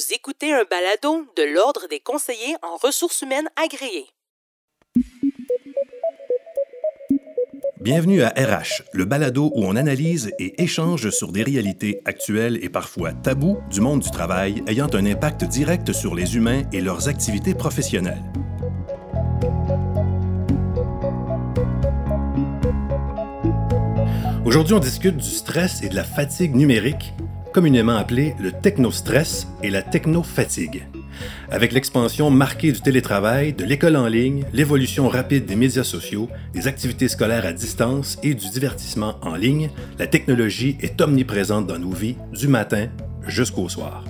Vous écoutez un balado de l'Ordre des conseillers en ressources humaines agréés. Bienvenue à RH, le balado où on analyse et échange sur des réalités actuelles et parfois tabous du monde du travail ayant un impact direct sur les humains et leurs activités professionnelles. Aujourd'hui, on discute du stress et de la fatigue numérique, communément appelé le technostress et la technofatigue. Avec l'expansion marquée du télétravail, de l'école en ligne, l'évolution rapide des médias sociaux, des activités scolaires à distance et du divertissement en ligne, la technologie est omniprésente dans nos vies, du matin jusqu'au soir.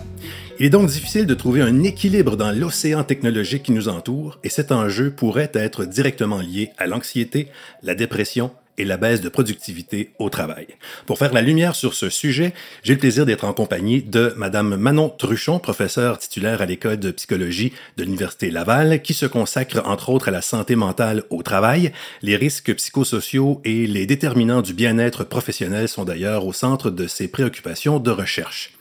Il est donc difficile de trouver un équilibre dans l'océan technologique qui nous entoure et cet enjeu pourrait être directement lié à l'anxiété, la dépression et la baisse de productivité au travail. Pour faire la lumière sur ce sujet, j'ai le plaisir d'être en compagnie de Madame Manon Truchon, professeure titulaire à l'école de psychologie de l'Université Laval, qui se consacre entre autres à la santé mentale au travail. Les risques psychosociaux et les déterminants du bien-être professionnel sont d'ailleurs au centre de ses préoccupations de recherche.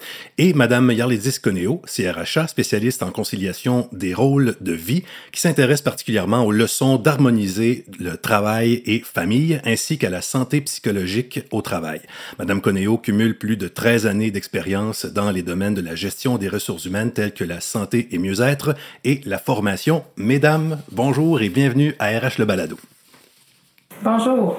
Et Madame Yarledis Coneo, CRHA, spécialiste en conciliation des rôles de vie, qui s'intéresse particulièrement aux leçons d'harmoniser le travail et famille, ainsi qu'à la santé psychologique au travail. Madame Coneo cumule plus de 13 années d'expérience dans les domaines de la gestion des ressources humaines telles que la santé et mieux-être et la formation. Mesdames, bonjour et bienvenue à RH Le Balado. Bonjour.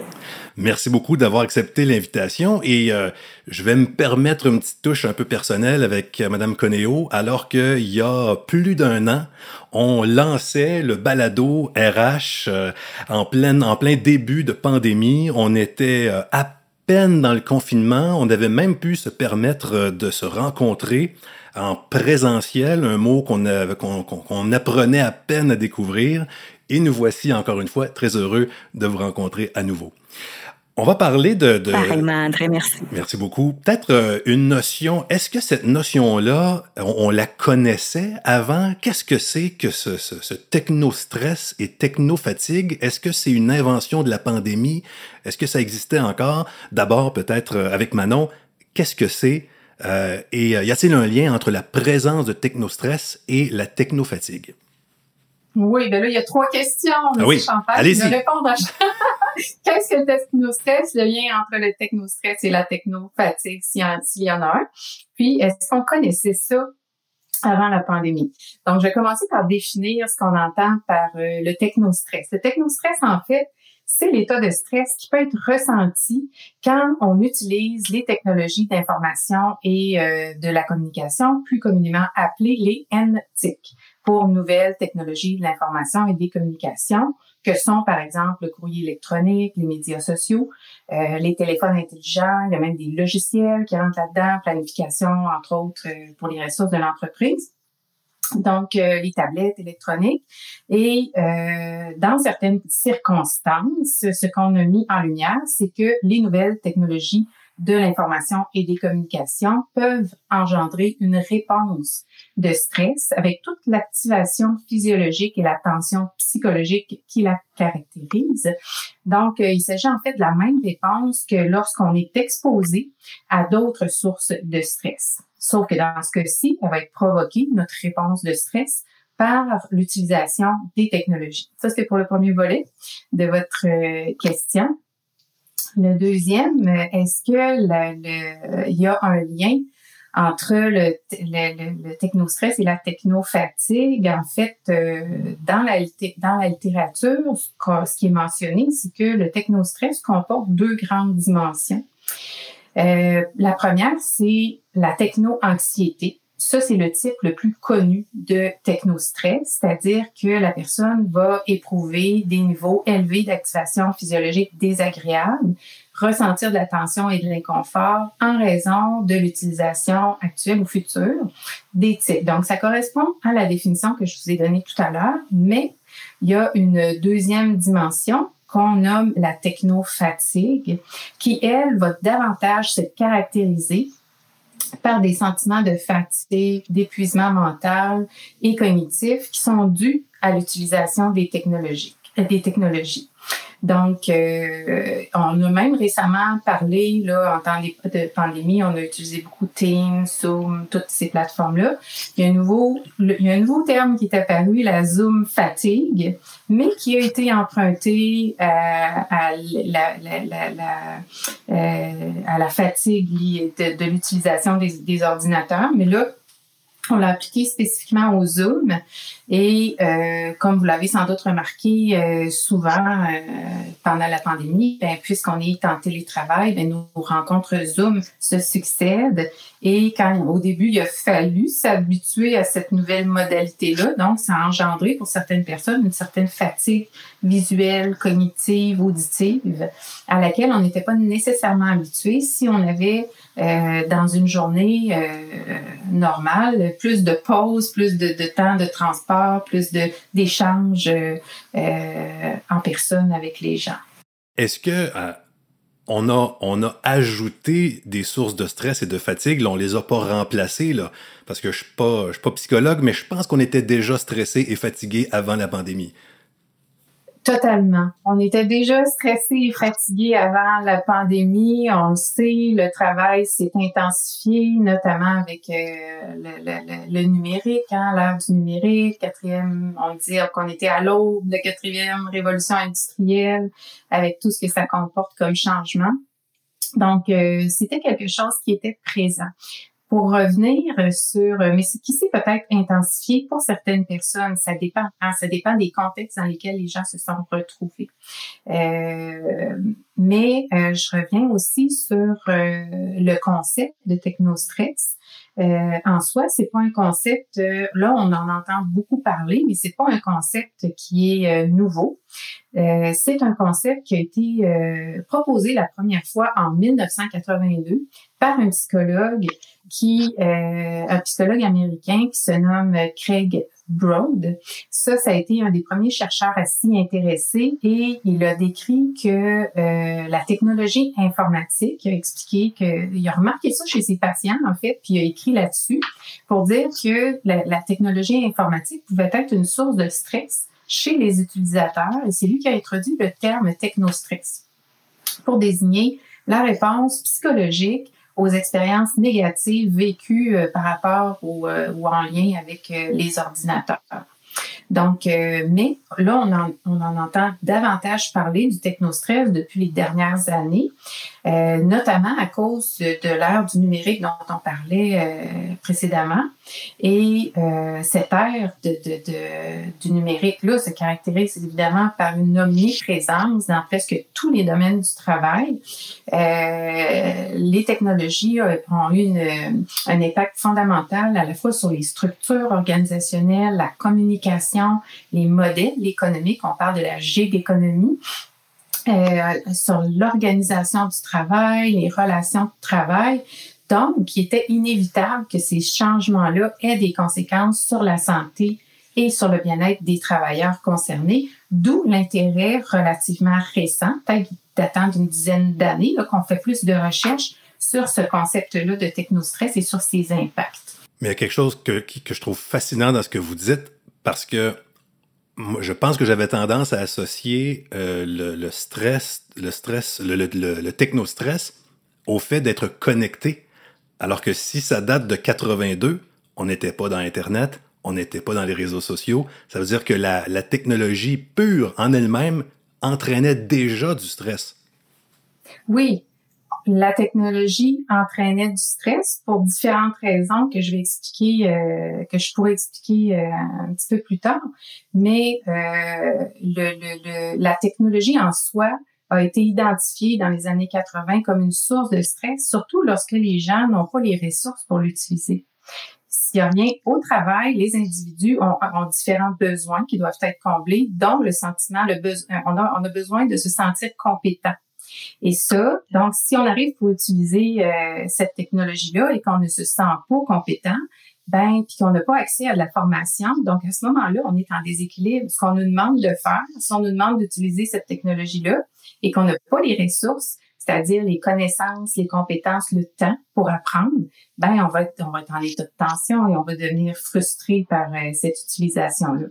Merci beaucoup d'avoir accepté l'invitation et euh, je vais me permettre une petite touche un peu personnelle avec euh, Madame Coneo alors qu'il y a plus d'un an, on lançait le balado RH euh, en, plein, en plein début de pandémie. On était à peine dans le confinement. On avait même pu se permettre de se rencontrer en présentiel, un mot qu'on apprenait à peine à découvrir. Et nous voici encore une fois très heureux de vous rencontrer à nouveau. On va parler de... de... Pareillement, André, merci. Merci beaucoup. Peut-être euh, une notion, est-ce que cette notion-là, on, la connaissait avant? Qu'est-ce que c'est que ce, ce, ce techno-stress et techno-fatigue? Est-ce que c'est une invention de la pandémie? Est-ce que ça existait encore? D'abord, peut-être euh, avec Manon, qu'est-ce que c'est? Euh, et y a-t-il un lien entre la présence de techno-stress et la techno-fatigue? Oui, ben là, il y a trois questions. Ah oui. Allez-y. répondre à Qu'est-ce que le technostress? Le lien entre le technostress et la technofatigue, s'il y en a un? Puis, est-ce qu'on connaissait ça avant la pandémie? Donc, je vais commencer par définir ce qu'on entend par euh, le technostress. Le technostress, en fait, c'est l'état de stress qui peut être ressenti quand on utilise les technologies d'information et euh, de la communication, plus communément appelées les NTIC pour nouvelles technologies de l'information et des communications, que sont par exemple le courrier électronique, les médias sociaux, euh, les téléphones intelligents, il y a même des logiciels qui rentrent là-dedans, planification entre autres euh, pour les ressources de l'entreprise. Donc, euh, les tablettes électroniques. Et dans certaines circonstances, ce qu'on a mis en lumière, c'est que les nouvelles technologies de l'information et des communications peuvent engendrer une réponse de stress avec toute l'activation physiologique et la tension psychologique qui la caractérise. Donc, euh, il s'agit en fait de la même réponse que lorsqu'on est exposé à d'autres sources de stress. Sauf que dans ce cas-ci, elle va être provoquée, notre réponse de stress, par l'utilisation des technologies. Ça, c'est pour le premier volet de votre euh, question. Le deuxième, est-ce que il y a un lien entre le, technostress et la technofatigue? En fait, euh, dans, la, dans la littérature, ce, qui est mentionné, c'est que le technostress comporte deux grandes dimensions. Euh, la première, c'est la techno-anxiété. Ça, c'est le type le plus connu de technostress, c'est-à-dire que la personne va éprouver des niveaux élevés d'activation physiologique désagréable, ressentir de la tension et de l'inconfort en raison de l'utilisation actuelle ou future des tics. Donc, ça correspond à la définition que je vous ai donnée tout à l'heure, mais il y a une deuxième dimension qu'on nomme la technofatigue, qui, elle, va davantage se caractériser par des sentiments de fatigue, d'épuisement mental et cognitif qui sont dus à l'utilisation des technologies. Des technologies. Donc, euh, on a même récemment parlé, là, en temps de pandémie, on a utilisé beaucoup Teams, Zoom, toutes ces plateformes-là. Il y a un nouveau, il y a un nouveau terme qui est apparu, la Zoom fatigue, mais qui a été emprunté la euh, à la fatigue de, l'utilisation des ordinateurs. Mais là, on l'a appliqué spécifiquement au Zoom et euh, comme vous l'avez sans doute remarqué euh, souvent euh, pendant la pandémie, ben, puisqu'on est en télétravail, ben, nos rencontres Zoom se succèdent. Et quand au début il a fallu s'habituer à cette nouvelle modalité-là, donc ça a engendré pour certaines personnes une certaine fatigue visuelle, cognitive, auditive à laquelle on n'était pas nécessairement habitué si on avait euh, dans une journée euh, normale, plus de pauses, plus de, de, temps de transport, plus de d'échanges euh, en personne avec les gens. Est-ce que on a, on a ajouté des sources de stress et de fatigue, là, on les a pas remplacées, là, parce que je suis pas, suis pas psychologue, mais je pense qu'on était déjà stressé et fatigué avant la pandémie. Totalement. On était déjà stressé et fatigué avant la pandémie. On le sait, le travail s'est intensifié, notamment avec euh, le, le, le, numérique, hein, l'ère du numérique. Quatrième, on dit qu'on était à l'aube de quatrième révolution industrielle, avec tout ce que ça comporte comme changement. Donc, euh, c'était quelque chose qui était présent pour revenir sur, mais ce qui s'est peut-être intensifié pour certaines personnes, ça dépend, hein, ça dépend des contextes dans lesquels les gens se sont retrouvés. Euh, mais euh, je reviens aussi sur euh, le concept de technostress. Euh, en soi, c'est pas un concept. Euh, là, on en entend beaucoup parler, mais c'est pas un concept qui est nouveau. c'est un concept qui a été proposé la première fois en 1982 par un psychologue qui, euh, un psychologue américain qui se nomme Craig Broad. Ça, ça a été un des premiers chercheurs à s'y intéresser et il a décrit que euh, la technologie informatique, a expliqué que, il a remarqué ça chez ses patients en fait, puis il a écrit là-dessus pour dire que la, la technologie informatique pouvait être une source de stress chez les utilisateurs et c'est lui qui a introduit le terme technostress pour désigner la réponse psychologique aux expériences négatives vécues euh, par rapport euh, ou en lien avec euh, les ordinateurs. Donc, mais là, on en, on en entend davantage parler du technostress depuis les dernières années. Euh, notamment à cause de, l'ère du numérique dont on parlait euh, précédemment. Et euh, cette ère de, de, de, du numérique-là se caractérise évidemment par une omniprésence dans presque tous les domaines du travail. les technologies ont eu une, un impact fondamental à la fois sur les structures organisationnelles, la communication, les modèles économiques. On parle de la gig économie euh, sur l'organisation du travail, les relations de travail. Donc, il était inévitable que ces changements-là aient des conséquences sur la santé et sur le bien-être des travailleurs concernés, d'où l'intérêt relativement récent, peut-être datant d'une dizaine d'années, qu'on fait plus de recherches sur ce concept-là de technostress et sur ses impacts. Mais il y a quelque chose que, que je trouve fascinant dans ce que vous dites, parce que je pense que j'avais tendance à associer euh, le, stress, le stress, le, technostress au fait d'être connecté. Alors que si ça date de 82, on n'était pas dans Internet, on n'était pas dans les réseaux sociaux. Ça veut dire que la technologie pure en elle-même entraînait déjà du stress. Oui, la technologie entraînait du stress pour différentes raisons que je vais expliquer, euh, que je pourrais expliquer euh, un petit peu plus tard. Mais euh, le, le, la technologie en soi a été identifiée dans les années 80 comme une source de stress, surtout lorsque les gens n'ont pas les ressources pour l'utiliser. S'il y a rien au travail, les individus ont, différents besoins qui doivent être comblés, dont le sentiment, le a, on a besoin de se sentir compétent. Et ça, donc, si on arrive pour utiliser euh, cette technologie-là et qu'on ne se sent pas compétent, ben, puis qu'on n'a pas accès à de la formation, donc à ce moment-là, on est en déséquilibre. Ce qu'on nous demande de faire, si on nous demande d'utiliser cette technologie-là et qu'on n'a pas les ressources, c'est-à-dire les connaissances, les compétences, le temps pour apprendre, ben on va être, on va être en état de tension et on va devenir frustré par euh, cette utilisation-là.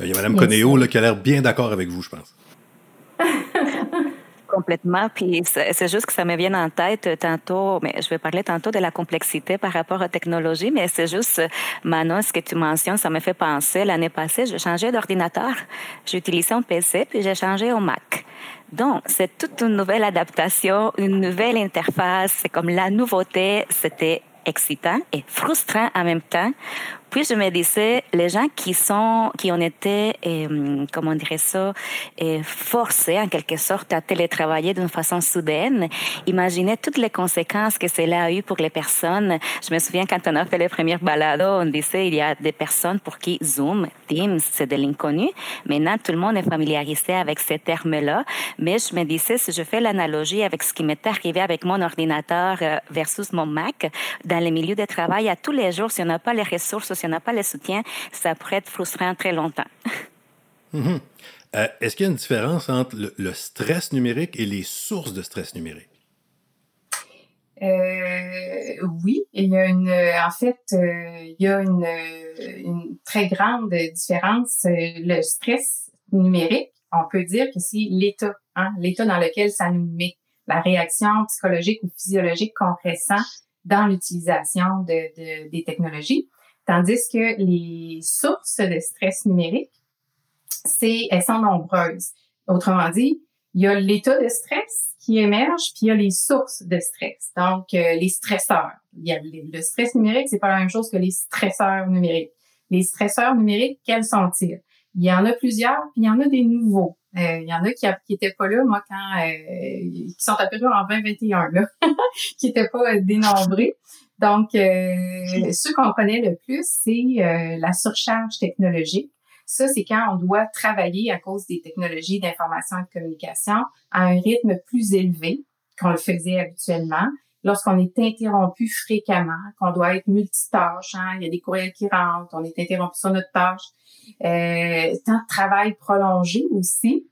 Euh, il y a Mme Conéo là, qui a l'air bien d'accord avec vous, je pense. Complètement. C'est juste que ça me vient en tête tantôt, mais je vais parler tantôt de la complexité par rapport aux technologies, mais c'est juste, Manon, ce que tu mentionnes, ça me fait penser. L'année passée, j'ai changé d'ordinateur. J'utilisais un PC, puis j'ai changé au Mac. Donc, c'est toute une nouvelle adaptation, une nouvelle interface. C'est comme la nouveauté. C'était excitant et frustrant en même temps puis je me disais, les gens qui sont, qui ont été, euh, comment dirait ça, euh, forcés en quelque sorte à télétravailler d'une façon soudaine, imaginez toutes les conséquences que cela a eu pour les personnes. Je me souviens quand on a fait les premières balades, on disait il y a des personnes pour qui Zoom, Teams, c'est de l'inconnu. Maintenant, tout le monde est familiarisé avec ces termes-là. Mais je me disais, si je fais l'analogie avec ce qui m'est arrivé avec mon ordinateur euh, versus mon Mac, dans les milieux de travail, à tous les jours, si on n'a pas les ressources si on n'a pas le soutien, ça pourrait être frustrant très longtemps. Mhm. Euh, est-ce qu'il y a une différence entre le, stress numérique et les sources de stress numérique? Euh, oui, il y a une, en fait, euh, il y a une, une, très grande différence. Le stress numérique, on peut dire que c'est l'état, hein, l'état dans lequel ça nous met, la réaction psychologique ou physiologique qu'on ressent dans l'utilisation de, de, des technologies. Tandis que les sources de stress numérique, c'est, elles sont nombreuses. Autrement dit, il y a l'état de stress qui émerge, puis il y a les sources de stress. Donc, euh, les stresseurs. Il y a le stress numérique, c'est pas la même chose que les stresseurs numériques. Les stresseurs numériques, quels sont-ils? Il y en a plusieurs, puis il y en a des nouveaux. Euh, il y en a qui, qui étaient pas là, moi, quand euh, qui sont apparus en 2021, là, qui étaient pas dénombrés. Donc, euh, ce qu'on connaît le plus, c'est euh, la surcharge technologique. Ça, c'est quand on doit travailler à cause des technologies d'information et de communication à un rythme plus élevé qu'on le faisait habituellement. Lorsqu'on est interrompu fréquemment, qu'on doit être multitâche, hein, il y a des courriels qui rentrent, on est interrompu sur notre tâche, euh, temps de travail prolongé aussi,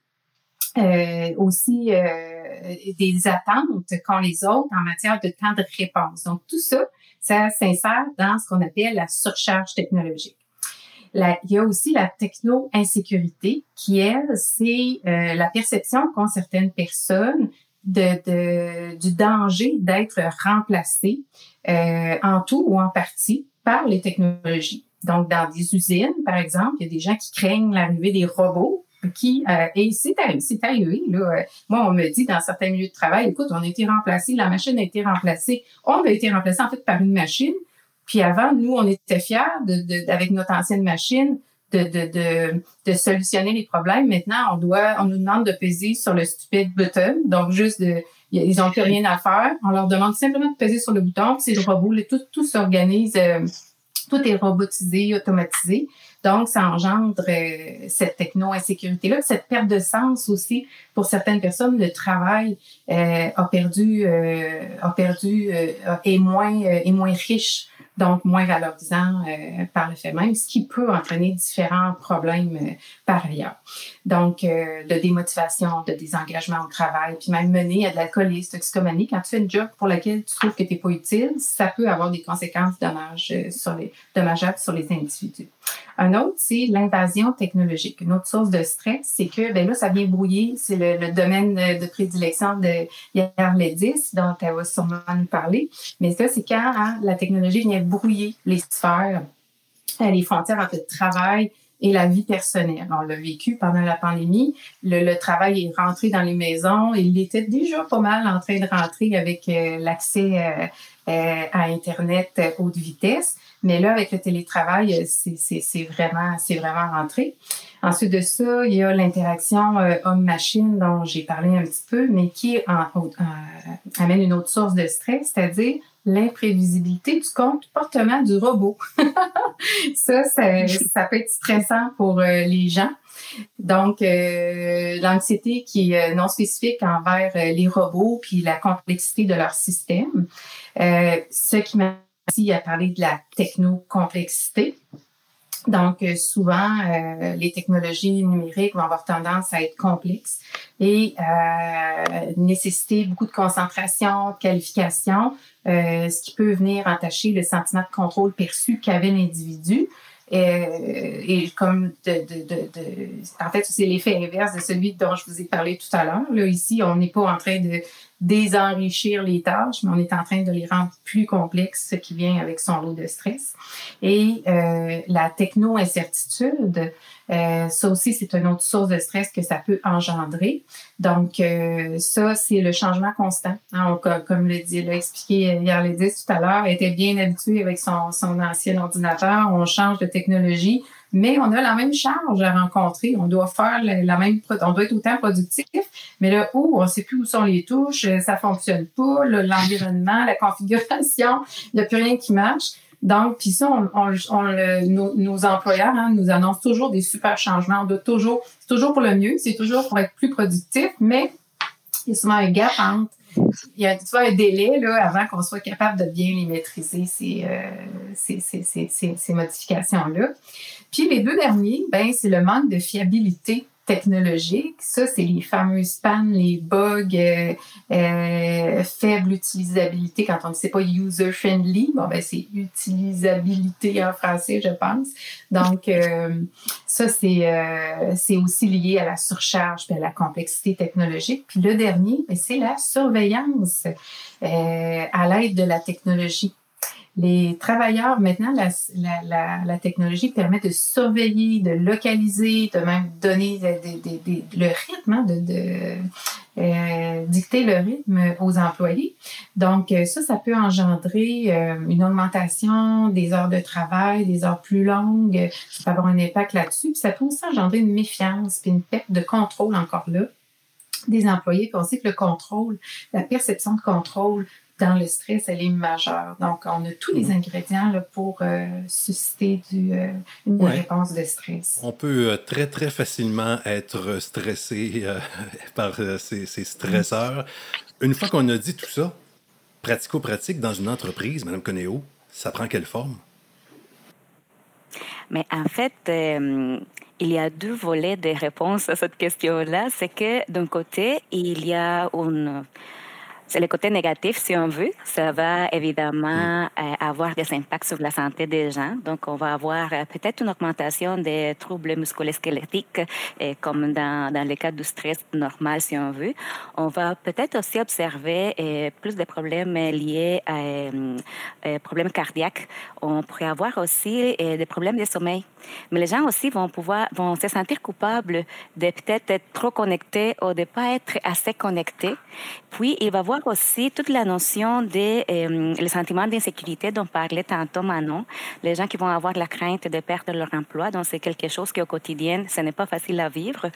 euh, aussi euh, des attentes qu'ont les autres en matière de temps de réponse. Donc tout ça, ça s'insère dans ce qu'on appelle la surcharge technologique. il y a aussi la techno-insécurité qui, elle, c'est euh, la perception qu'ont certaines personnes de, de du danger d'être remplacé euh, en tout ou en partie par les technologies. Donc, dans des usines, par exemple, il y a des gens qui craignent l'arrivée des robots qui euh, et c'est arrivé là. Moi, on me dit dans certains milieux de travail, écoute, on a été remplacé, la machine a été remplacée, on a été remplacé en fait par une machine. Puis avant, nous, on était fiers de, avec notre ancienne machine de, de, de, de, solutionner les problèmes. Maintenant, on doit, on nous demande de peser sur le stupid button, donc juste de, ils ont plus rien à faire. On leur demande simplement de peser sur le bouton, c'est le robot, tout, tout s'organise, euh, tout est robotisé, automatisé. Donc, ça engendre euh, cette techno-insécurité-là, cette perte de sens aussi pour certaines personnes. Le travail euh, a perdu, euh, a perdu, est moins, est moins riche donc moins valorisant euh, par le fait même, ce qui peut entraîner différents problèmes euh, par ailleurs. Donc, euh, de démotivation, de désengagement au travail, puis même mener à de l'alcoolisme, toxicomanie. Quand tu fais une job pour laquelle tu trouves que tu n'es pas utile, ça peut avoir des conséquences dommages sur les, dommageables sur les individus. Un autre, c'est l'invasion technologique. Une autre source de stress, c'est que ben là, ça vient brouiller. C'est le, domaine de prédilection de Ledis, dont elle va sûrement nous parler. Mais ça, c'est quand hein, la technologie vient brouiller les sphères, euh, les frontières entre le travail et la vie personnelle. On l'a vécu pendant la pandémie. Le, travail est rentré dans les maisons. Il était déjà pas mal en train de rentrer avec euh, l'accès euh, à Internet haute vitesse. Mais là, avec le télétravail, c'est vraiment, c'est vraiment rentré. Ensuite de ça, il y a l'interaction homme-machine dont j'ai parlé un petit peu, mais qui amène une autre source de stress, c'est-à-dire l'imprévisibilité du comportement du robot. ça, ça, peut être stressant pour euh, les gens. Donc, euh, l'anxiété qui est euh, non spécifique envers les robots puis la complexité de leur système. ce qui m'a aussi à parler de la techno-complexité. Donc, souvent, les technologies numériques vont avoir tendance à être complexes et nécessiter beaucoup de concentration, de qualification, euh, ce qui peut venir entacher le sentiment de contrôle perçu qu'avait l'individu. et comme en fait, c'est l'effet inverse de celui dont je vous ai parlé tout à l'heure. Là, ici, on n'est pas en train de désenrichir les tâches, mais on est en train de les rendre plus complexes, ce qui vient avec son lot de stress. Et euh, la techno-incertitude, euh, ça aussi, c'est une autre source de stress que ça peut engendrer. Donc, euh, ça, c'est le changement constant. Hein, comme le dit, l'a expliqué hier dit tout à l'heure, était bien habitué avec son, son ancien ordinateur. On change de technologie mais on a la même charge à rencontrer. On doit faire la, même, on doit être autant productif, mais là, où on ne sait plus où sont les touches, euh, ça fonctionne pas, l'environnement, la configuration, il n'y a plus rien qui marche. Donc, puis ça, on, nos, employeurs hein, nous annoncent toujours des super changements. On doit toujours, c'est toujours pour le mieux, c'est toujours pour être plus productif, mais il y a souvent un gap entre il y a souvent un délai là, avant qu'on soit capable de bien les maîtriser, ces, euh, ces, ces, ces modifications-là. Puis les deux derniers, ben, c'est le manque de fiabilité technologique. Ça, c'est les fameux spams, les bugs, euh, euh, faible utilisabilité quand on ne sait pas user-friendly. Bon, ben, c'est utilisabilité en français, je pense. Donc, euh, ça, c'est c'est aussi lié à la surcharge à la complexité technologique. Puis le dernier, ben, c'est la surveillance à l'aide de la technologie les travailleurs, maintenant, la, la, la, technologie permet de surveiller, de localiser, de même donner le rythme, hein, de, de euh, dicter le rythme aux employés. Donc, euh, ça, ça peut engendrer euh, une augmentation des heures de travail, des heures plus longues. Ça peut avoir un impact là-dessus. Puis ça peut aussi engendrer une méfiance, puis une perte de contrôle encore là des employés. Puis on sait que le contrôle, la perception de contrôle dans le stress, elle est majeure. Donc, on a tous les mm. ingrédients là, pour euh, susciter du, euh, une réponse de stress. On peut euh, très, très facilement être stressé par ces, ces, stresseurs. Une fois qu'on a dit tout ça, pratico-pratique dans une entreprise, Mme Conéo, ça prend quelle forme? Mais en fait, il y a deux volets de réponse à cette question-là. C'est que d'un côté, il y a une le côté négatif, si on veut. Ça va évidemment mm. euh, avoir des impacts sur la santé des gens. Donc, on va avoir euh, peut-être une augmentation des troubles musculosquelettiques, euh, comme dans, dans le cas du stress normal, si on veut. On va peut-être aussi observer plus de problèmes liés à problèmes cardiaques. On pourrait avoir aussi des problèmes de sommeil. Mais les gens aussi vont pouvoir, vont se sentir coupables de peut-être être trop connectés ou de pas être assez connectés. Puis, il va aussi toute la notion des euh, les sentiments d'insécurité dont parlait tantôt Manon. Les gens qui vont avoir la crainte de perdre leur emploi, donc c'est quelque chose qui au quotidien, ce n'est pas facile à vivre.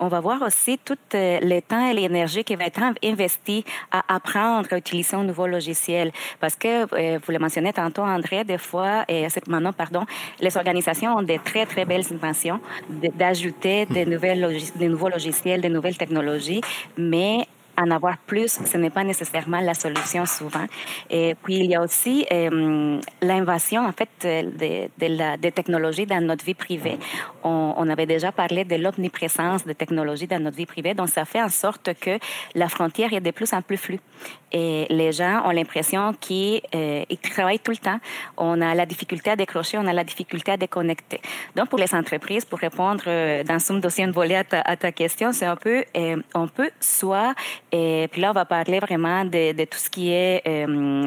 On va voir aussi tout euh, le temps et l'énergie qui va être investi à apprendre à utiliser un nouveau logiciel. Parce que, euh, vous le mentionnez tantôt, André, des fois, et c'est Manon, pardon, les organisations ont des très, très belles intentions d'ajouter des, nouvelles des nouveaux logiciels, des nouvelles technologies, mais en avoir plus, ce n'est pas nécessairement la solution souvent. Et puis, il y a aussi euh, l'invasion, en fait, de, de la, des technologies dans notre vie privée. On, avait déjà parlé de l'omniprésence des technologies dans notre vie privée, donc ça fait en sorte que la frontière est de plus en plus floue. Et les gens ont l'impression qu'ils euh, travaillent tout le temps. On a la difficulté à décrocher, on a la difficulté à déconnecter. Donc, pour les entreprises, pour répondre euh, dans ce dossier volet à ta, à ta question, c'est un peu, euh, on peut soit et puis là, on va parler vraiment de, de tout ce qui est euh,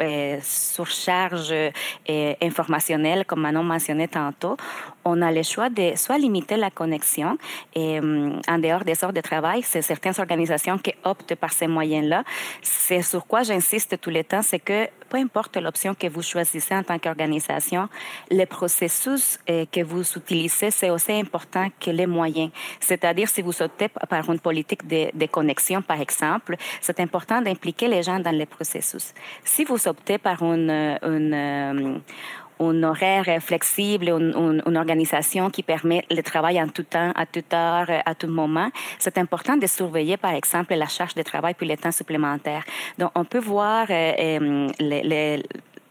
euh surcharge euh, informationnelle, comme Manon mentionnait tantôt. On a le choix de soit limiter la connexion et, euh, en dehors des heures de travail. C'est certaines organisations qui optent par ces moyens-là. C'est sur quoi j'insiste tout le temps, c'est que peu importe l'option que vous choisissez en tant qu'organisation, le processus euh, que vous utilisez, c'est aussi important que les moyens. C'est-à-dire, si vous optez par une politique de, de connexion, par exemple, c'est important d'impliquer les gens dans le processus. Si vous optez par une, une, euh, un horaire flexible, une, organisation qui permet le travail en tout temps, à toute heure, à tout moment. C'est important de surveiller, par exemple, la charge de travail puis les temps supplémentaires. Donc, on peut voir euh, euh,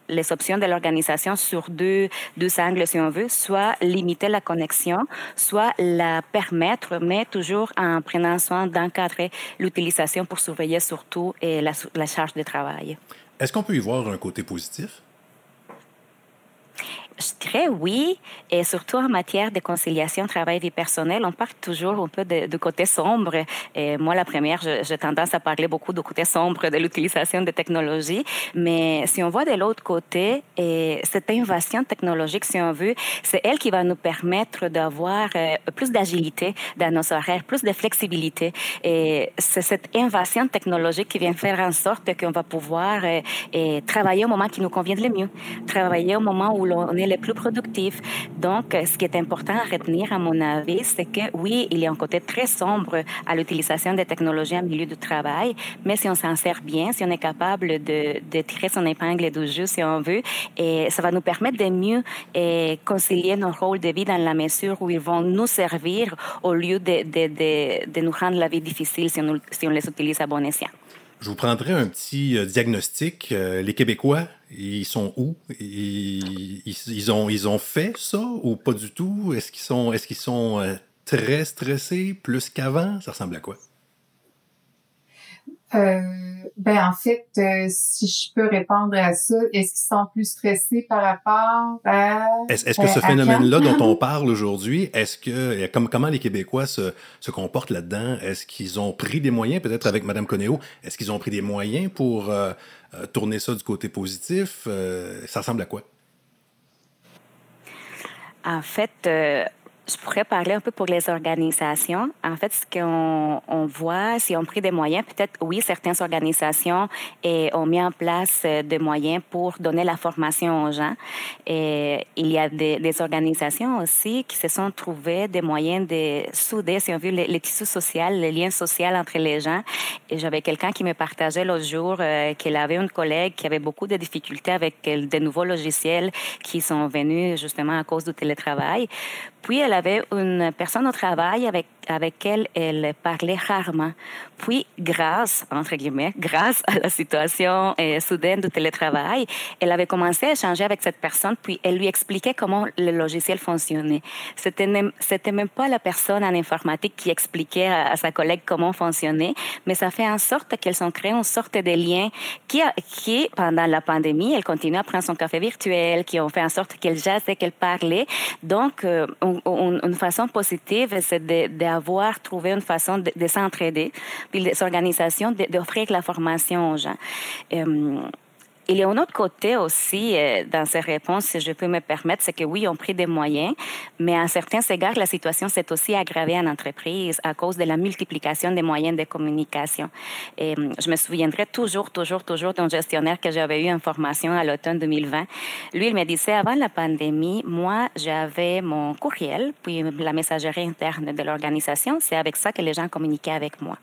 les, options de l'organisation sur deux, deux angles, si on veut, soit limiter la connexion, soit la permettre, mais toujours en prenant soin d'encadrer l'utilisation pour surveiller surtout et la, la charge de travail. Est-ce qu'on peut y voir un côté positif? Je dirais oui, et surtout en matière de conciliation travail-vie personnelle, on parle toujours un peu de, côté sombre. Et moi, la première, j'ai tendance à parler beaucoup du côté sombre de l'utilisation des technologies, mais si on voit de l'autre côté, et cette innovation technologique, si on veut, c'est elle qui va nous permettre d'avoir euh, plus d'agilité dans nos horaires, plus de flexibilité. Et c'est cette innovation technologique qui vient faire en sorte qu'on va pouvoir euh, travailler au moment qui nous convient le mieux, travailler au moment où l'on est les plus productifs. Donc, ce qui est important à retenir, à mon avis, c'est que oui, il y a un côté très sombre à l'utilisation des technologies en milieu de travail, mais si on s'en sert bien, si on est capable de, tirer son épingle du jeu, si on veut, ça va nous permettre de mieux concilier nos rôles de vie dans la mesure où ils vont nous servir au lieu de, nous rendre la vie difficile si on les utilise à bon escient. Je vous prendrai un petit euh, diagnostic. Euh, les Québécois, ils sont où? Ils, ont, fait ça ou pas du tout? Est-ce qu'ils sont, est euh, très stressés plus qu'avant? Ça ressemble à quoi? Euh, ben en fait, euh, si je peux répondre à ça, est-ce qu'ils sont plus stressés par rapport à Est-ce que ce phénomène-là dont on parle aujourd'hui, est-ce que comme, comment les Québécois se, se comportent là-dedans? Est-ce qu'ils ont pris des moyens, peut-être avec Madame Conéo, est-ce qu'ils ont pris des moyens pour euh, tourner ça du côté positif? Ça ressemble à quoi? En fait je pourrais parler un peu pour les organisations. En fait, ce qu'on on voit, si on pris des moyens, peut-être oui, certaines organisations et, ont mis en place euh, des moyens pour donner la formation aux gens. Et il y a des, des organisations aussi qui se sont trouvées des moyens de souder, si on veut, les, tissus sociaux, les liens sociaux entre les gens. Et j'avais quelqu'un qui me partageait l'autre jour euh, qu'il avait une collègue qui avait beaucoup de difficultés avec euh, des nouveaux logiciels qui sont venus justement à cause du télétravail. Puis elle avait une personne au travail avec avec elle, elle parlait rarement. Puis, grâce, entre guillemets, grâce à la situation euh, soudaine du télétravail, elle avait commencé à échanger avec cette personne, puis elle lui expliquait comment le logiciel fonctionnait. C'était même, c'était même pas la personne en informatique qui expliquait à, sa collègue comment fonctionnait, mais ça fait en sorte qu'elles ont créé une sorte de lien qui, qui, pendant la pandémie, elle continue à prendre son café virtuel, qui ont fait en sorte qu'elle jasait, qu'elle parlait. Donc, euh, une façon positive, c'est de, de avoir trouvé une façon de, de s'entraider, puis les organisations d'offrir la formation aux gens. Euh, il y a un autre côté aussi euh, dans ces réponses, si je peux me permettre, c'est que oui, on pris des moyens, mais à certains égards, la situation s'est aussi aggravée en entreprise à cause de la multiplication des moyens de communication. Et euh, je me souviendrai toujours, toujours, toujours d'un gestionnaire que j'avais eu en formation à l'automne 2020. Lui, il me disait, avant la pandémie, moi, j'avais mon courriel, puis la messagerie interne de l'organisation. C'est avec ça que les gens communiquaient avec moi.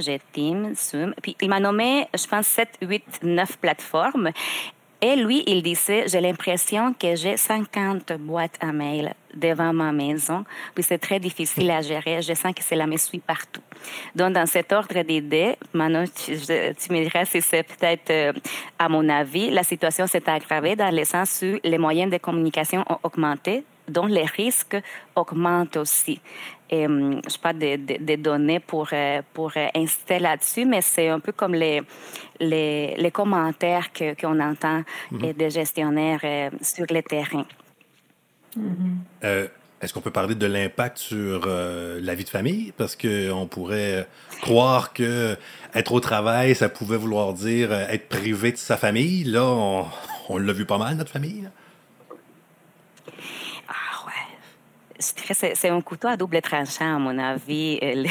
J'ai Teams, Zoom. Puis il m'a nommé, je pense, 7, 8, 9 plateformes. Et lui, il disait, j'ai l'impression que j'ai 50 boîtes à mail devant ma maison, puis c'est très difficile à gérer. Je sens que cela me suit partout. Donc, dans cet ordre d'idées, maintenant, tu, me diras si c'est peut-être, euh, à mon avis, la situation s'est aggravée dans le sens où les moyens de communication ont augmenté, dont les risques augmentent aussi. Et, hum, je pas des de, données pour, euh, pour euh, inciter là-dessus, mais c'est un peu comme les, les, les commentaires qu'on entend mhm. des gestionnaires sur le terrain. Euh, est-ce qu'on peut parler de l'impact sur euh, la vie de famille? Parce qu'on pourrait croire que être au travail, ça pouvait vouloir dire euh, être privé de sa famille. Là, on, on l'a vu pas mal, notre famille c'est un couteau à double tranchant, à mon avis, euh,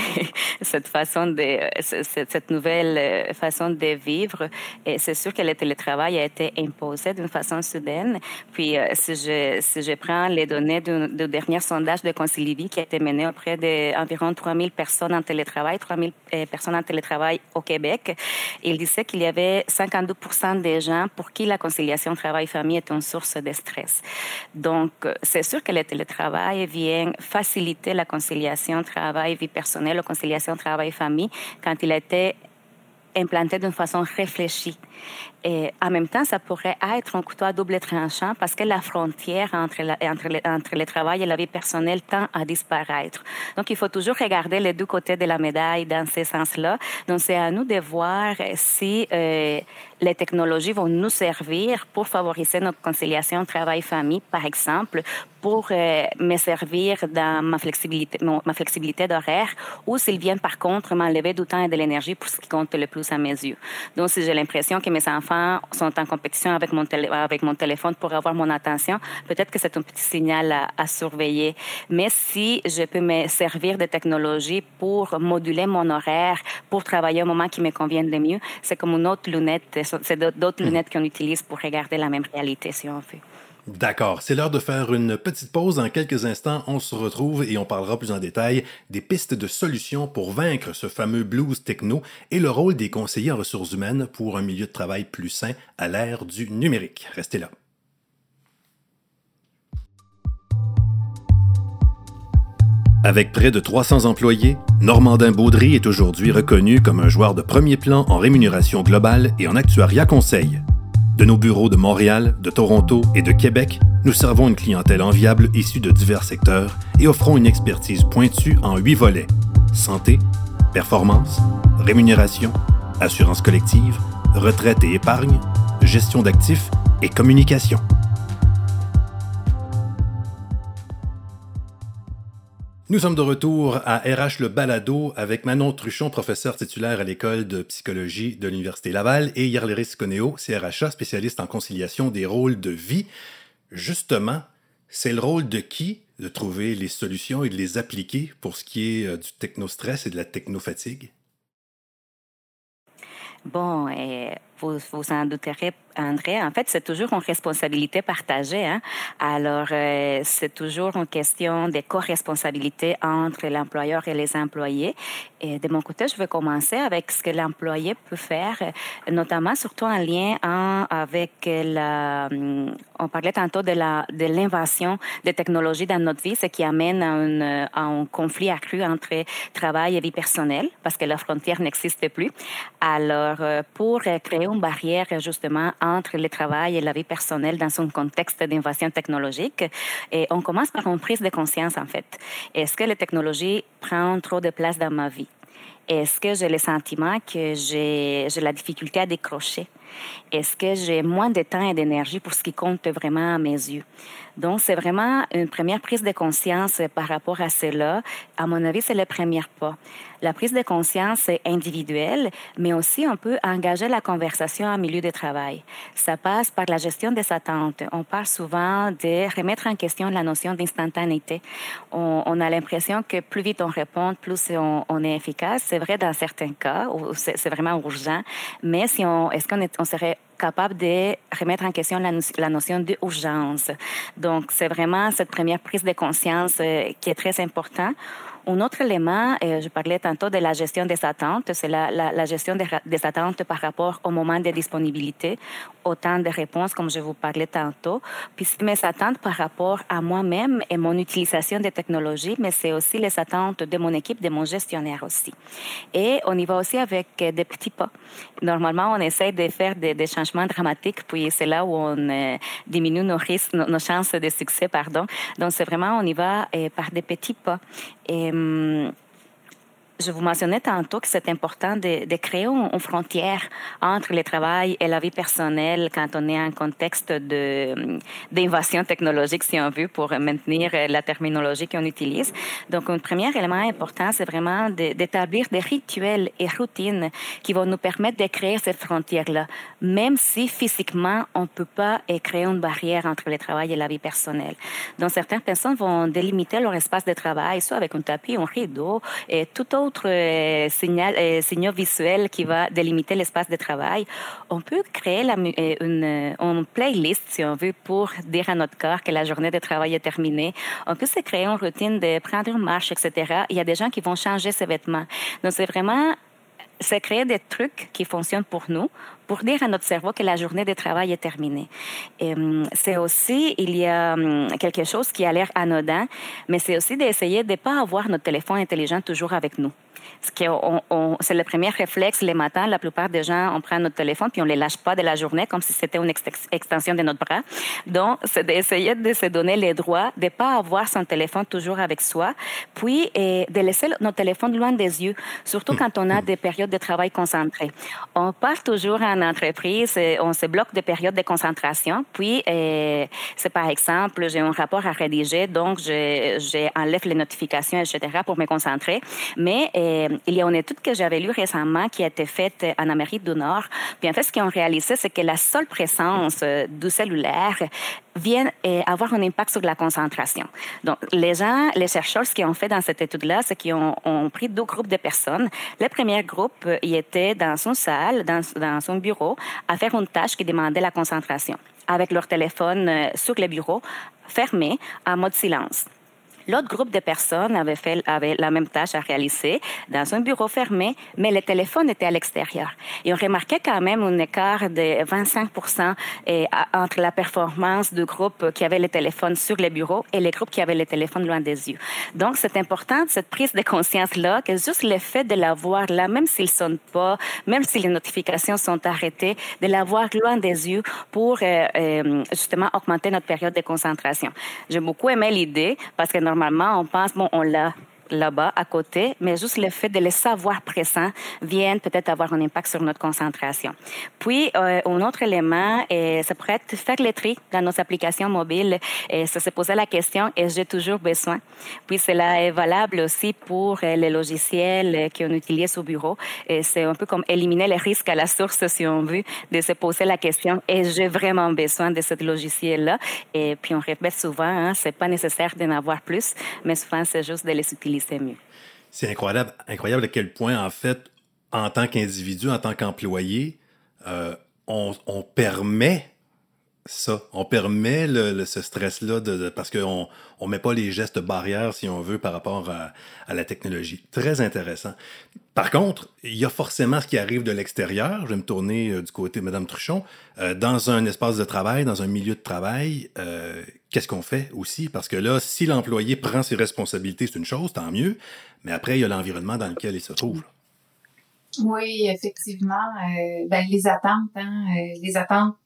cette façon de, euh, cette nouvelle euh, façon de vivre. Et c'est sûr que le télétravail a été imposé d'une façon soudaine. Puis, si je, si je prends les données du, dernier sondage de Concilivie qui a été mené auprès d'environ 3000 personnes en télétravail, 3000 personnes en télétravail au Québec, il disait qu'il y avait 52% des gens pour qui la conciliation travail-famille est une source de stress. Donc, c'est sûr que le télétravail vient faciliter la conciliation travail-vie personnelle, la conciliation travail-famille quand il a été implanté d'une façon réfléchie. Et en même temps, ça pourrait être un couteau à double tranchant parce que la frontière entre, entre, le, entre le travail et la vie personnelle tend à disparaître. Donc, il faut toujours regarder les deux côtés de la médaille dans ce sens-là. Donc, c'est à nous de voir si euh, les technologies vont nous servir pour favoriser notre conciliation travail-famille, par exemple, pour euh, me servir dans ma flexibilité, ma flexibilité d'horaire, ou s'ils viennent par contre m'enlever du temps et de l'énergie pour ce qui compte le plus à mes yeux. Donc, si j'ai l'impression que mes enfants sont en compétition avec mon, avec mon téléphone pour avoir mon attention, peut-être que c'est un petit signal à, à, surveiller. Mais si je peux me servir de technologies pour moduler mon horaire, pour travailler au moment qui me convient le mieux, c'est comme une autre lunette, c'est d'autres lunettes qu'on utilise pour regarder la même réalité, si on veut. D'accord, c'est l'heure de faire une petite pause. Dans quelques instants, on se retrouve et on parlera plus en détail des pistes de solutions pour vaincre ce fameux blues techno et le rôle des conseillers en ressources humaines pour un milieu de travail plus sain à l'ère du numérique. Restez là. Avec près de 300 employés, Normandin Baudry est aujourd'hui reconnu comme un joueur de premier plan en rémunération globale et en actuariat conseil. De nos bureaux de Montréal, de Toronto et de Québec, nous servons une clientèle enviable issue de divers secteurs et offrons une expertise pointue en huit volets santé, performance, rémunération, assurance collective, retraite et épargne, gestion d'actifs et communication. Nous sommes de retour à RH Le Balado avec Manon Truchon, professeur titulaire à l'école de psychologie de l'Université Laval, et Yarleris Coneo, CRHA, spécialiste en conciliation des rôles de vie. Justement, c'est le rôle de qui de trouver les solutions et de les appliquer pour ce qui est euh, du technostress et de la technofatigue? Bon, et vous vous en douterez André, en fait, c'est toujours une responsabilité partagée. Hein? Alors, euh, c'est toujours une question de co-responsabilité entre l'employeur et les employés. Et de mon côté, je vais commencer avec ce que l'employé peut faire, notamment surtout en lien avec la... Hum, on parlait tantôt de l'invention de des technologies dans notre vie, ce qui amène à, à, un conflit accru entre travail et vie personnelle, parce que la frontière n'existe plus. Alors, euh, pour créer une barrière, justement, entre le travail et la vie personnelle dans un contexte d'invasion technologique. Et on commence par une prise de conscience, en fait. Est-ce que la technologie prend trop de place dans ma vie? Est-ce que j'ai le sentiment que j'ai la difficulté à décrocher? Est-ce que j'ai moins de temps et d'énergie pour ce qui compte vraiment à mes yeux? Donc, c'est vraiment une première prise de conscience par rapport à cela. À mon avis, c'est le premier pas. La prise de conscience est individuelle, mais aussi on peut engager la conversation en milieu de travail. Ça passe par la gestion des attentes. On parle souvent de remettre en question la notion d'instantanéité. On, a l'impression que plus vite on répond, plus on, est efficace. C'est vrai dans certains cas c'est vraiment urgent, mais si est-ce qu'on on serait capable de remettre en question la, la notion d'urgence. Donc, c'est vraiment cette première prise de conscience euh, qui est très importante. Un autre élément, euh, je parlais tantôt de la gestion des attentes, c'est la, gestion des, attentes par rapport au moment de disponibilité, au temps de réponse, comme je vous parlais tantôt, puis mes attentes par rapport à moi-même et mon utilisation des technologies, mais c'est aussi les attentes de mon équipe, de mon gestionnaire aussi. Et on y va aussi avec euh, des petits pas. Normalement, on essaie de faire des, changements dramatiques, puis c'est là où on euh, diminue nos chances de succès, pardon. Donc, c'est vraiment, on y va par des petits pas. 嗯 je vous mentionnais tantôt que c'est important de, créer une, frontière entre le travail et la vie personnelle quand on est en contexte de, d'invasion technologique, si on veut, pour maintenir la terminologie qu'on utilise. Donc, un premier élément important, c'est vraiment d'établir des rituels et routines qui vont nous permettre de créer cette frontière-là, même si physiquement, on ne peut pas créer une barrière entre le travail et la vie personnelle. Donc, certaines personnes vont délimiter leur espace de travail, soit avec un tapis, un rideau, et tout autre autre euh, euh, signaux visuels qui va délimiter l'espace de travail, on peut créer euh, une, une, playlist, si on veut, pour dire à notre corps que la journée de travail est terminée. On peut se créer une routine de prendre une marche, etc. Il y a des gens qui vont changer ses vêtements. Donc, c'est vraiment c'est créer des trucs qui fonctionnent pour nous, pour dire à notre cerveau que la journée de travail est terminée. C'est aussi, il y a quelque chose qui a l'air anodin, mais c'est aussi d'essayer de ne pas avoir notre téléphone intelligent toujours avec nous. C'est le premier réflexe les matins. La plupart des gens, on prend notre téléphone puis on les lâche pas de la journée comme si c'était une extension de notre bras. Donc, c'est d'essayer de se donner les droits, de pas avoir son téléphone toujours avec soi, puis et de laisser notre téléphone loin des yeux, surtout quand on a des périodes de travail concentrées. On part toujours en entreprise, on se bloque des périodes de concentration, puis c'est par exemple, j'ai un rapport à rédiger, donc j'enlève les notifications, etc., pour me concentrer. Mais il y a une étude que j'avais lue récemment qui a été faite en Amérique du Nord. Puis en fait, ce qu'ils ont réalisé, c'est que la seule présence euh, du cellulaire vient euh, avoir un impact sur la concentration. Donc, les gens, les chercheurs, ce qu'ils ont fait dans cette étude-là, c'est qu'ils ont, pris deux groupes de personnes. Le premier groupe, euh, il était dans son salle, dans son bureau, à faire une tâche qui demandait la concentration, avec leur téléphone sur le bureau, fermé, en mode silence. L'autre groupe de personnes avait fait avait la même tâche à réaliser dans un bureau fermé, mais le téléphone était à l'extérieur. Et on remarquait quand même un écart de 25 et, entre la performance du groupe qui avait le téléphone sur le bureau et les groupes qui avaient le téléphone loin des yeux. Donc, c'est important, cette prise de conscience-là, que juste le fait de l'avoir là, même s'il sonne pas, même si les notifications sont arrêtées, de l'avoir loin des yeux pour euh, euh, justement augmenter notre période de concentration. J'ai beaucoup aimé l'idée parce que normalement, normalement, on pense, bon, on l'a là-bas, à côté, mais juste le fait de les savoir présents vient peut-être avoir un impact sur notre concentration. Puis, euh, un autre élément, et ça pourrait être faire les tri dans nos applications mobiles. Et ça se posait la question, est-ce j'ai toujours besoin? Puis, cela est valable aussi pour euh, les logiciels qu'on utilise au bureau. Et c'est un peu comme éliminer les risques à la source, si on veut, de se poser la question, est-ce j'ai vraiment besoin de ce logiciel-là? Et puis, on répète souvent, hein, c'est pas nécessaire d'en avoir plus, mais souvent, c'est juste de les utiliser c'est incroyable, incroyable à quel point, en fait, en tant qu'individu, en tant qu'employé, euh, on, permet ça. On permet ce stress-là de, parce qu'on on met pas les gestes barrières, si on veut, par rapport à, la technologie. Très intéressant. Par contre, il y a forcément ce qui arrive de l'extérieur. Je vais me tourner euh, du côté de Mme Truchon. Euh, dans un espace de travail, dans un milieu de travail, euh, qu'est-ce qu'on fait aussi? Parce que là, si l'employé prend ses responsabilités, c'est une chose, tant mieux. Mais après, il y a l'environnement dans lequel il se trouve. Oui, effectivement. ben, les attentes, hein, les attentes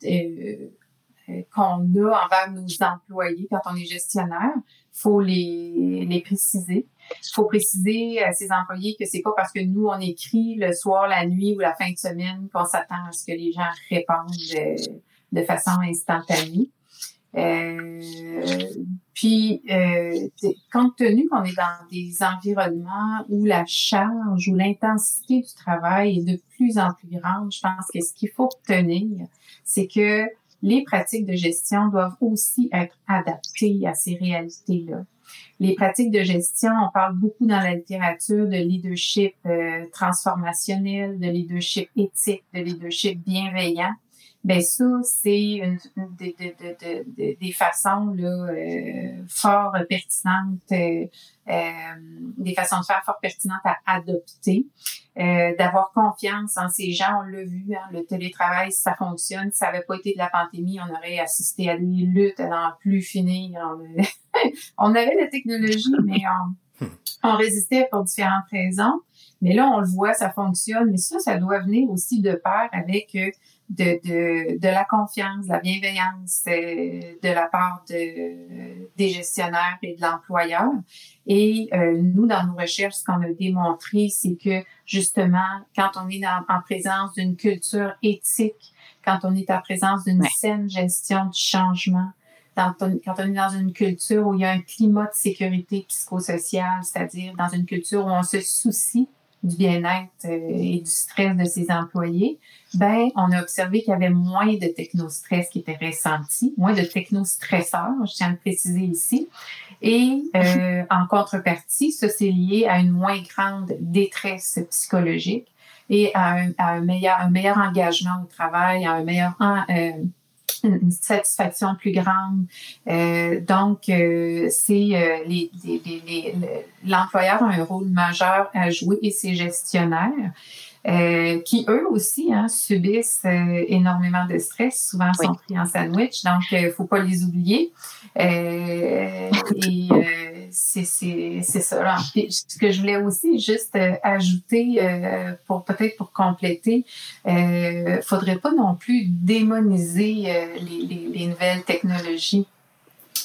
qu'on a envers nos employés quand on est gestionnaire, faut les, les préciser. Il faut préciser à ses employés que c'est pas parce que nous on écrit le soir, la nuit ou la fin de semaine qu'on s'attend à ce que les gens répondent de, façon instantanée. Euh, puis, euh, compte tenu qu'on est dans des environnements où la charge ou l'intensité du travail est de plus en plus grande, je pense que ce qu'il faut retenir, c'est que les pratiques de gestion doivent aussi être adaptées à ces réalités-là. Les pratiques de gestion, on parle beaucoup dans la littérature de leadership euh, transformationnel, de leadership éthique, de leadership bienveillant ben ça c'est une, des, des, des, façons là euh, fort pertinentes euh, euh, des façons de faire fort pertinentes à adopter euh, d'avoir confiance en ces gens. On l'a vu hein, le télétravail ça fonctionne. Si ça n'avait pas été de la pandémie on aurait assisté à des luttes à n'en plus finir. On, avait la technologie mais on, on résistait pour différentes raisons. Mais là on le voit ça fonctionne. Mais ça ça doit venir aussi de pair avec de, de, de la confiance, de la bienveillance euh, de la part de, des gestionnaires et de l'employeur. Et euh, nous, dans nos recherches, ce qu'on a démontré, c'est que justement, quand on est en présence d'une culture éthique, quand on est en présence d'une saine gestion du changement, quand on, quand on est dans une culture où il y a un climat de sécurité psychosociale, c'est-à-dire dans une culture où on se soucie du bien-être euh, et du stress de ses employés, ben on a observé qu'il y avait moins de technostress qui était ressenti, moins de technostresseurs, je tiens à le préciser ici. Et euh, en contrepartie, ça c'est lié à une moins grande détresse psychologique et à un, à un meilleur, un meilleur engagement au travail, à un meilleur euh, une satisfaction plus grande. Euh, donc, euh, c'est euh, les, les, l'employeur a un rôle majeur à jouer et ses gestionnaires. Euh, qui eux aussi hein, subissent euh, énormément de stress, souvent sont pris en sandwich, donc il faut pas les oublier. et c'est ça. ce que je voulais aussi juste euh, ajouter, euh, pour peut-être pour compléter, euh, faudrait pas non plus démoniser euh, les, les, les, nouvelles technologies.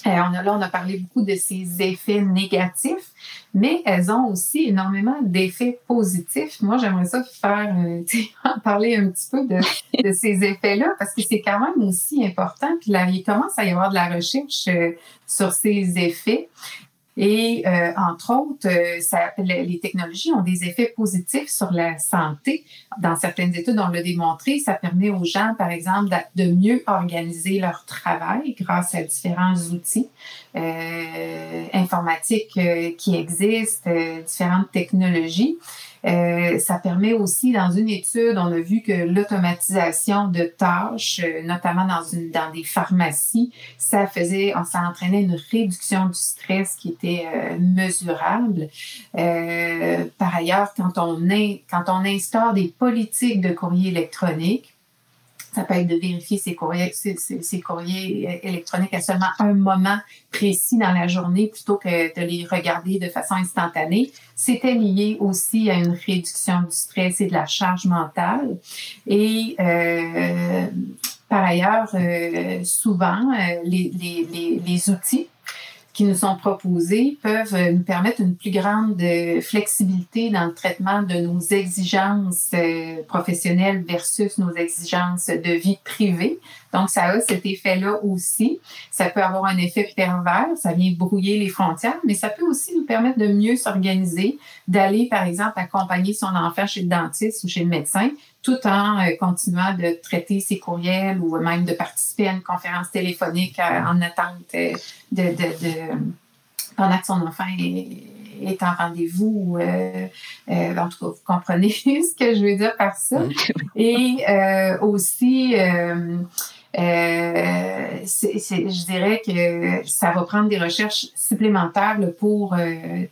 on a, là, on a parlé beaucoup de ces effets négatifs, mais elles ont aussi énormément d'effets positifs. Moi, j'aimerais ça faire, en parler un petit peu de, de ces effets-là, parce que c'est quand même aussi important. Puis là, il commence à y avoir de la recherche sur ces effets. Et euh, entre autres, euh, ça, les technologies ont des effets positifs sur la santé. Dans certaines études, on l'a démontré, ça permet aux gens, par exemple, de mieux organiser leur travail grâce à différents outils euh, informatiques euh, qui existent, différentes technologies. Euh, ça permet aussi, dans une étude, on a vu que l'automatisation de tâches, euh, notamment dans, une, dans des pharmacies, ça faisait, ça entraînait une réduction du stress qui était euh, mesurable. par ailleurs, quand on, quand on instaure des politiques de courrier électronique, ça peut être de vérifier ses courriers, ses, courriers électroniques à seulement un moment précis dans la journée plutôt que de les regarder de façon instantanée. C'était lié aussi à une réduction du stress et de la charge mentale. Et euh, par ailleurs, euh, souvent, euh, les outils qui nous sont proposés peuvent euh, nous permettre une plus grande euh, flexibilité dans le traitement de nos exigences euh, professionnelles versus nos exigences de vie privée. Donc, ça a cet effet-là aussi. Ça peut avoir un effet pervers, ça vient brouiller les frontières, mais ça peut aussi nous permettre de mieux s'organiser, d'aller, par exemple, accompagner son enfant chez le dentiste ou chez le médecin, tout en euh, continuant de traiter ses courriels ou même de participer à une conférence téléphonique euh, en attente euh, de, de, de, pendant que son enfant est, en rendez-vous. Euh, en tout cas, vous comprenez ce que je veux dire par ça. Et aussi, je dirais que ça va prendre des recherches supplémentaires pour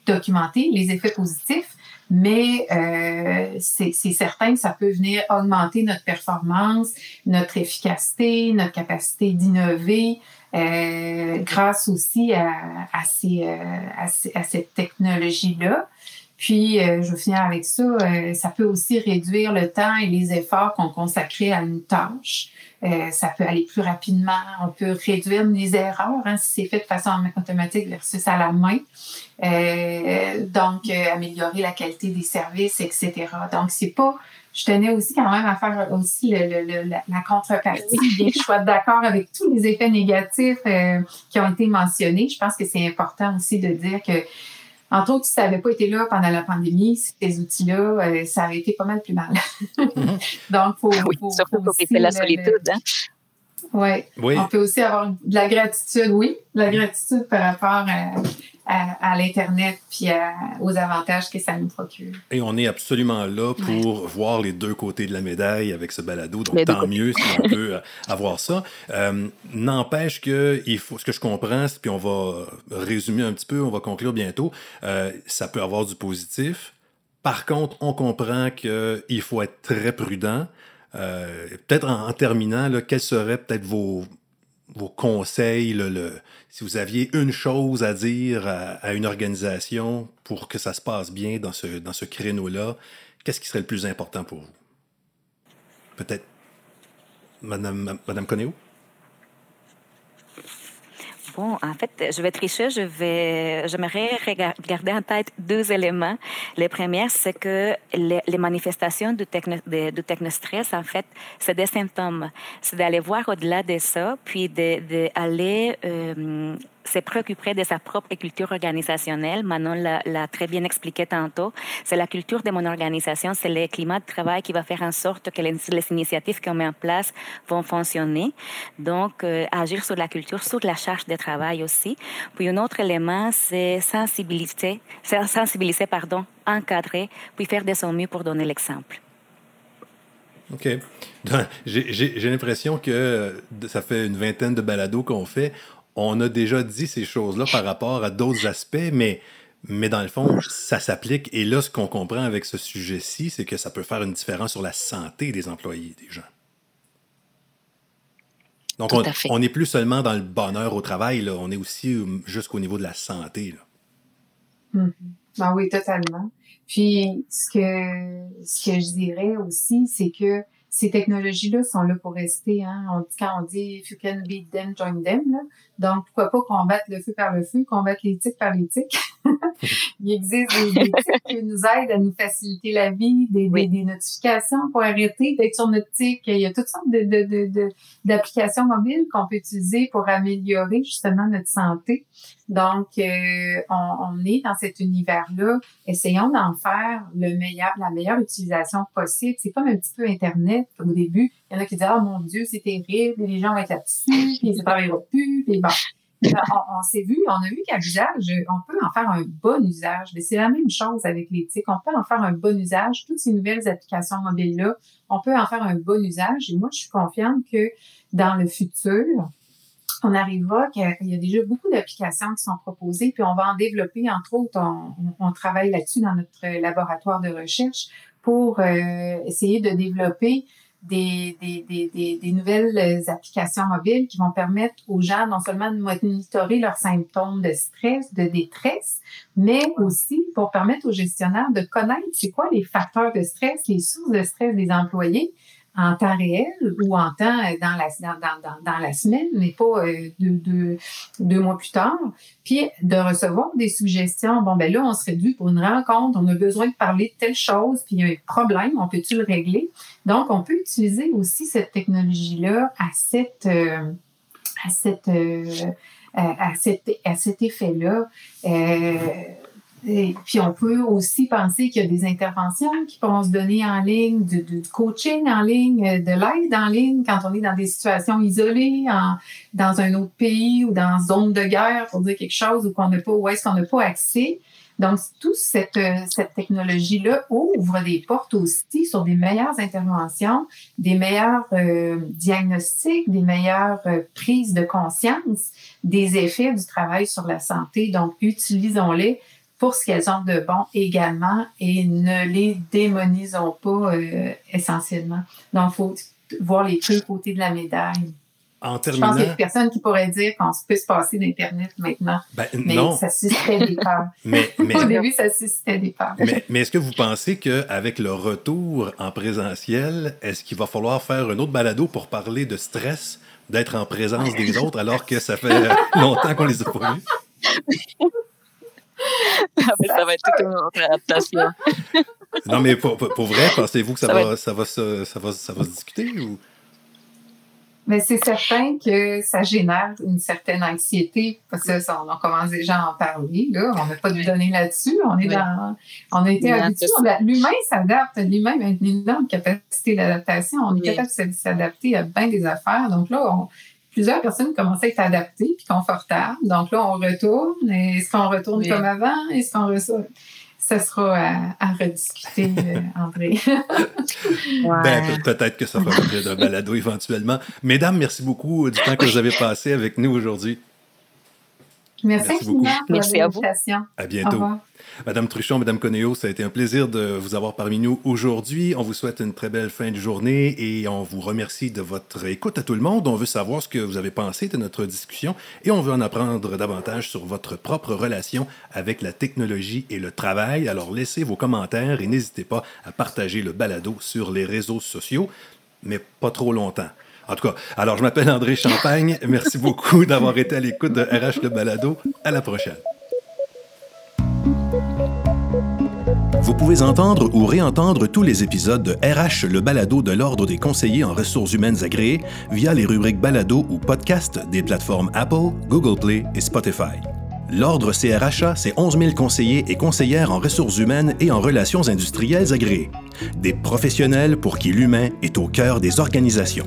documenter les effets positifs mais euh, c'est certain que ça peut venir augmenter notre performance, notre efficacité, notre capacité d'innover, euh, grâce aussi à, à, ces, euh, à, à cette technologie-là. Puis, euh, je vais finir avec ça, euh, ça peut aussi réduire le temps et les efforts qu'on consacrait à une tâche. Euh, ça peut aller plus rapidement, on peut réduire les erreurs hein, si c'est fait de façon automatique versus à la main. donc, améliorer la qualité des services, etc. Donc, c'est pas je tenais aussi quand même à faire aussi le, la, contrepartie, bien que je sois d'accord avec tous les effets négatifs qui ont été mentionnés. Je pense que c'est important aussi de dire que entre autres, si ça n'avait pas été là pendant la pandémie, ces outils-là, euh, ça aurait été pas mal plus mal. Mhm. Donc, faut, oui, faut, surtout pour éviter la solitude. Hein? Ouais. Oui. On peut aussi avoir de la gratitude, oui, de la gratitude par rapport à, à, l'Internet puis aux avantages que ça nous procure. Et on est absolument là pour voir les deux côtés de la médaille avec ce balado. Donc, tant mieux si on peut euh, avoir ça. Euh, N'empêche que il faut, ce que je comprends, puis on va résumer un petit peu, on va conclure bientôt, euh, ça peut avoir du positif. Par contre, on comprend qu'il faut être très prudent. Euh, peut-être en, terminant, là, quels seraient peut-être vos, vos conseils, le, si vous aviez une chose à dire à, une organisation pour que ça se passe bien dans ce, créneau-là, qu'est-ce qui serait le plus important pour vous? Peut-être Madame, Madame? Bon, en fait, je vais tricher. Je vais, j'aimerais garder en tête deux éléments. Le premier, c'est que les, manifestations du, techno, du technostress, en fait, c'est des symptômes. C'est d'aller voir au-delà de ça, puis d'aller de, euh, se préoccuper de sa propre culture organisationnelle. Manon l'a très bien expliqué tantôt. C'est la culture de mon organisation, c'est le climat de travail qui va faire en sorte que les, initiatives qu'on met en place vont fonctionner. Donc, euh, agir sur la culture, sur la charge de travail aussi. Puis un autre élément, c'est sensibiliser, sensibiliser, pardon, encadrer, puis faire de son mieux pour donner l'exemple. OK. J'ai l'impression que ça fait une vingtaine de balados qu'on fait on a déjà dit ces choses-là par rapport à d'autres aspects, mais, mais dans le fond, ça s'applique. Et là, ce qu'on comprend avec ce sujet-ci, c'est que ça peut faire une différence sur la santé des employés, des gens. Donc, on n'est plus seulement dans le bonheur au travail, là, on est aussi euh, jusqu'au niveau de la santé. Là. Mm-hmm. Ben oui, totalement. Puis ce que ce que je dirais aussi, c'est que ces technologies-là sont là pour rester. Hein. On quand on dit if you can beat them, join them. Donc, pourquoi pas combattre le feu par le feu, combattre l'éthique par l'éthique? Il existe des éthiques qui nous aident à nous faciliter la vie, des, des, notifications pour arrêter d'être sur notre tic. Il y a toutes sortes de, de, de, d'applications mobiles qu'on peut utiliser pour améliorer justement notre santé. Donc, euh, on, on, est dans cet univers-là. Essayons d'en faire le meilleur, la meilleure utilisation possible. C'est comme un petit peu Internet. Au début, il y en a qui disent, oh mon Dieu, c'est terrible, les gens vont être là-dessus, puis ça travaillera plus, puis bon. On, s'est vu, on a vu qu'à l'usage, on peut en faire un bon usage. Mais c'est la même chose avec l'éthique. On peut en faire un bon usage. Toutes ces nouvelles applications mobiles-là, on peut en faire un bon usage. Et moi, je suis confiante que dans le futur, on arrivera qu'il y a déjà beaucoup d'applications qui sont proposées, puis on va en développer, entre autres, on, travaille là-dessus dans notre laboratoire de recherche pour euh, essayer de développer des, des, des, des, nouvelles applications mobiles qui vont permettre aux gens non seulement de monitorer leurs symptômes de stress, de détresse, mais aussi pour permettre aux gestionnaires de connaître c'est quoi les facteurs de stress, les sources de stress des employés en temps réel ou en temps euh, dans la, dans, dans, dans la semaine, mais pas euh, deux, deux, mois plus tard. Puis de recevoir des suggestions. Bon, ben là, on serait dû pour une rencontre, on a besoin de parler de telle chose, puis il y a un problème, on peut-tu le régler? Donc, on peut utiliser aussi cette technologie-là à cette... Euh, à cette à, cet, à cet effet-là. Euh, et puis on peut aussi penser qu'il y a des interventions qui pourront se donner en ligne, du, coaching en ligne, euh, de l'aide en ligne quand on est dans des situations isolées, en, dans un autre pays ou dans une zone de guerre pour dire quelque chose ou qu'on n'a pas, où est-ce qu'on n'a pas accès. Donc, toute cette, euh, cette technologie-là ouvre des portes aussi sur des meilleures interventions, des meilleurs euh, diagnostics, des meilleures prises de conscience des effets du travail sur la santé. Donc, utilisons-les pour ce qu'elles ont de bon également et ne les démonisons pas euh, essentiellement. Donc, il faut voir les deux côtés de la médaille. En terminant... Je pense qu'il y a personne qui pourrait dire qu'on peut se passer d'Internet maintenant. Ben, mais ça suscitait des peurs. mais, Au début, ça suscitait des peurs. Mais, mais est-ce que vous pensez qu'avec le retour en présentiel, est-ce qu'il va falloir faire un autre balado pour parler de stress, d'être en présence des autres alors que ça fait longtemps qu'on les a pas vus? ça va être toute une autre adaptation. non, mais pour, pour vrai, pensez-vous que ça, va, ça, va se, ça, va, ça va se discuter ou? Mais c'est certain que ça génère une certaine anxiété parce que on, on commence déjà à en parler. Là. On n'a pas de données là-dessus. On est dans, on a été habitué. L'humain s'adapte. L'humain a une énorme capacité d'adaptation. On est capable de s'adapter à bien des affaires. Donc là, on, plusieurs personnes commençaient à être adaptées puis confortables. Donc là, on retourne. Est-ce qu'on retourne comme avant? Est-ce qu'on retourne? Ça sera à, rediscuter, euh, André. ben, peut-être que ça fera l'objet d'un balado éventuellement. Mesdames, merci beaucoup du temps que vous avez passé avec nous aujourd'hui. Merci, merci beaucoup. Merci à vous. À bientôt. Madame Truchon, Madame Conéo, ça a été un plaisir de vous avoir parmi nous aujourd'hui. On vous souhaite une très belle fin de journée et on vous remercie de votre écoute à tout le monde. On veut savoir ce que vous avez pensé de notre discussion et on veut en apprendre davantage sur votre propre relation avec la technologie et le travail. Alors laissez vos commentaires et n'hésitez pas à partager le balado sur les réseaux sociaux, mais pas trop longtemps. En tout cas, alors je m'appelle André Champagne. Merci beaucoup d'avoir été à l'écoute de RH Le Balado. À la prochaine. Vous pouvez entendre ou réentendre tous les épisodes de RH Le Balado de l'Ordre des conseillers en ressources humaines agréées via les rubriques Balado ou Podcast des plateformes Apple, Google Play et Spotify. L'Ordre CRHA, c'est 11 000 conseillers et conseillères en ressources humaines et en relations industrielles agréées. Des professionnels pour qui l'humain est au cœur des organisations.